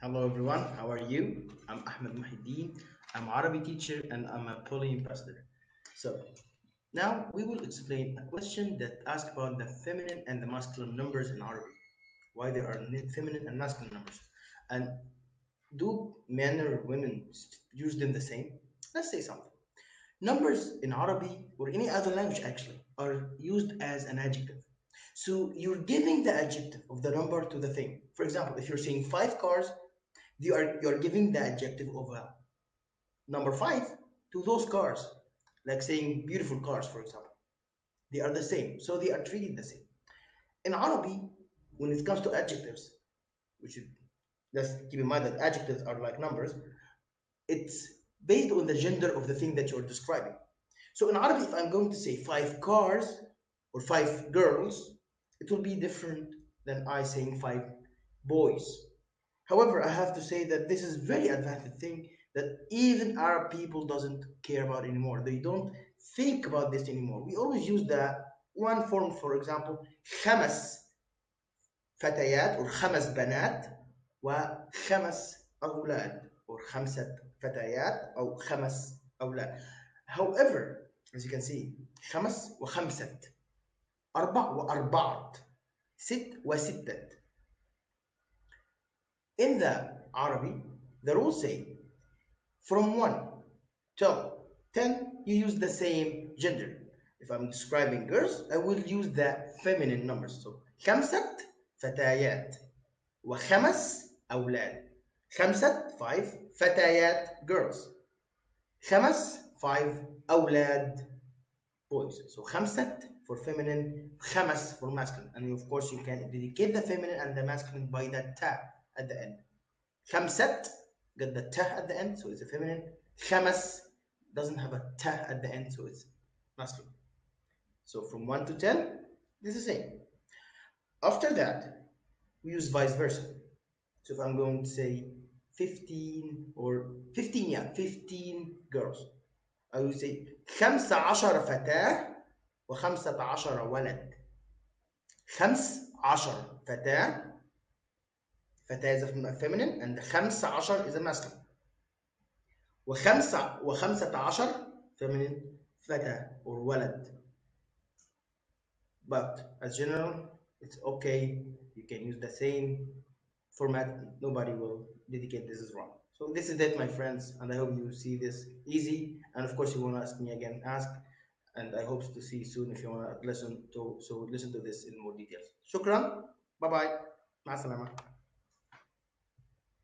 Hello everyone, how are you? I'm Ahmed Muhyiddin. I'm Arabic teacher and I'm a poly ambassador. So now we will explain a question that asks about the feminine and the masculine numbers in Arabic. Why there are feminine and masculine numbers. And do men or women use them the same? Let's say something. Numbers in Arabic or any other language actually are used as an adjective. So you're giving the adjective of the number to the thing. For example, if you're saying five cars, you are you're giving the adjective of a number five to those cars, like saying beautiful cars, for example. They are the same, so they are treated the same. In Arabic, when it comes to adjectives, which is just keep in mind that adjectives are like numbers, it's based on the gender of the thing that you're describing. So in Arabic, if I'm going to say five cars or five girls, it will be different than I saying five boys. However, I have to say that this is very advanced thing that even Arab people doesn't care about anymore. They don't think about this anymore. We always use the one form, for example, خمس فتيات or خمس بنات وخمس أولاد or خمسة فتيات أو خمس أولاد. However, as you can see, خمس وخمسة أربع وأربعة ست وستة In the Arabic, the rules say from 1 till 10, you use the same gender. If I'm describing girls, I will use the feminine numbers. So خمسة فتيات وخمس أولاد. خمسة five فتيات girls. خمس five أولاد boys. So خمسة for feminine, خمس for masculine. And of course, you can dedicate the feminine and the masculine by the ta at the end. خمسة got the ta at the end, so it's a feminine. خمس doesn't have a ta at the end, so it's masculine. So from 1 to 10, this is the same. After that, we use vice versa. So if I'm going to say 15 or 15, yeah, 15 girls, I will say 15 فتاة و15 ولد. 15 فتاة a feminine and 15 is a masculine. وخمسة وخمسة عشر feminine فتى or ولد. But as general, it's okay. You can use the same format. Nobody will dedicate this is wrong. So this is it, my friends, and I hope you see this easy. And of course, you want to ask me again, ask. And I hope to see you soon if you want to listen to so listen to this in more details. Shukran. Bye bye. مع السلامة.